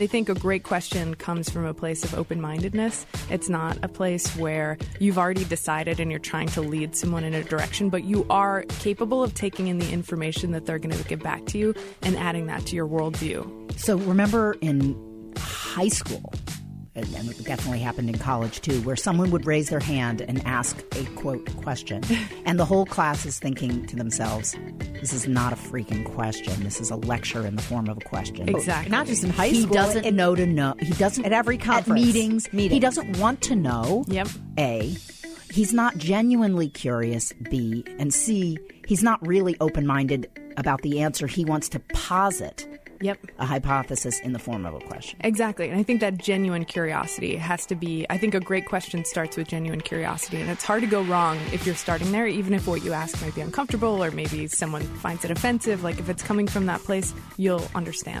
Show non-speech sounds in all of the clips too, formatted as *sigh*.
I think a great question comes from a place of open mindedness. It's not a place where you've already decided and you're trying to lead someone in a direction, but you are capable of taking in the information that they're going to give back to you and adding that to your worldview. So remember in high school, and it definitely happened in college too, where someone would raise their hand and ask a quote question, *laughs* and the whole class is thinking to themselves, "This is not a freaking question. This is a lecture in the form of a question." Exactly. Not just in high He school. He doesn't it- know to know. He doesn't At every conference. meetings. He doesn't want to know. Yep. A. He's not genuinely curious. B. And C. He's not really open minded about the answer. He wants to posit Yep. a hypothesis in the form of a question. Exactly. And I think that genuine curiosity has to be, I think a great question starts with genuine curiosity. And it's hard to go wrong if you're starting there, even if what you ask might be uncomfortable or maybe someone finds it offensive. Like if it's coming from that place, you'll understand.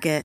That.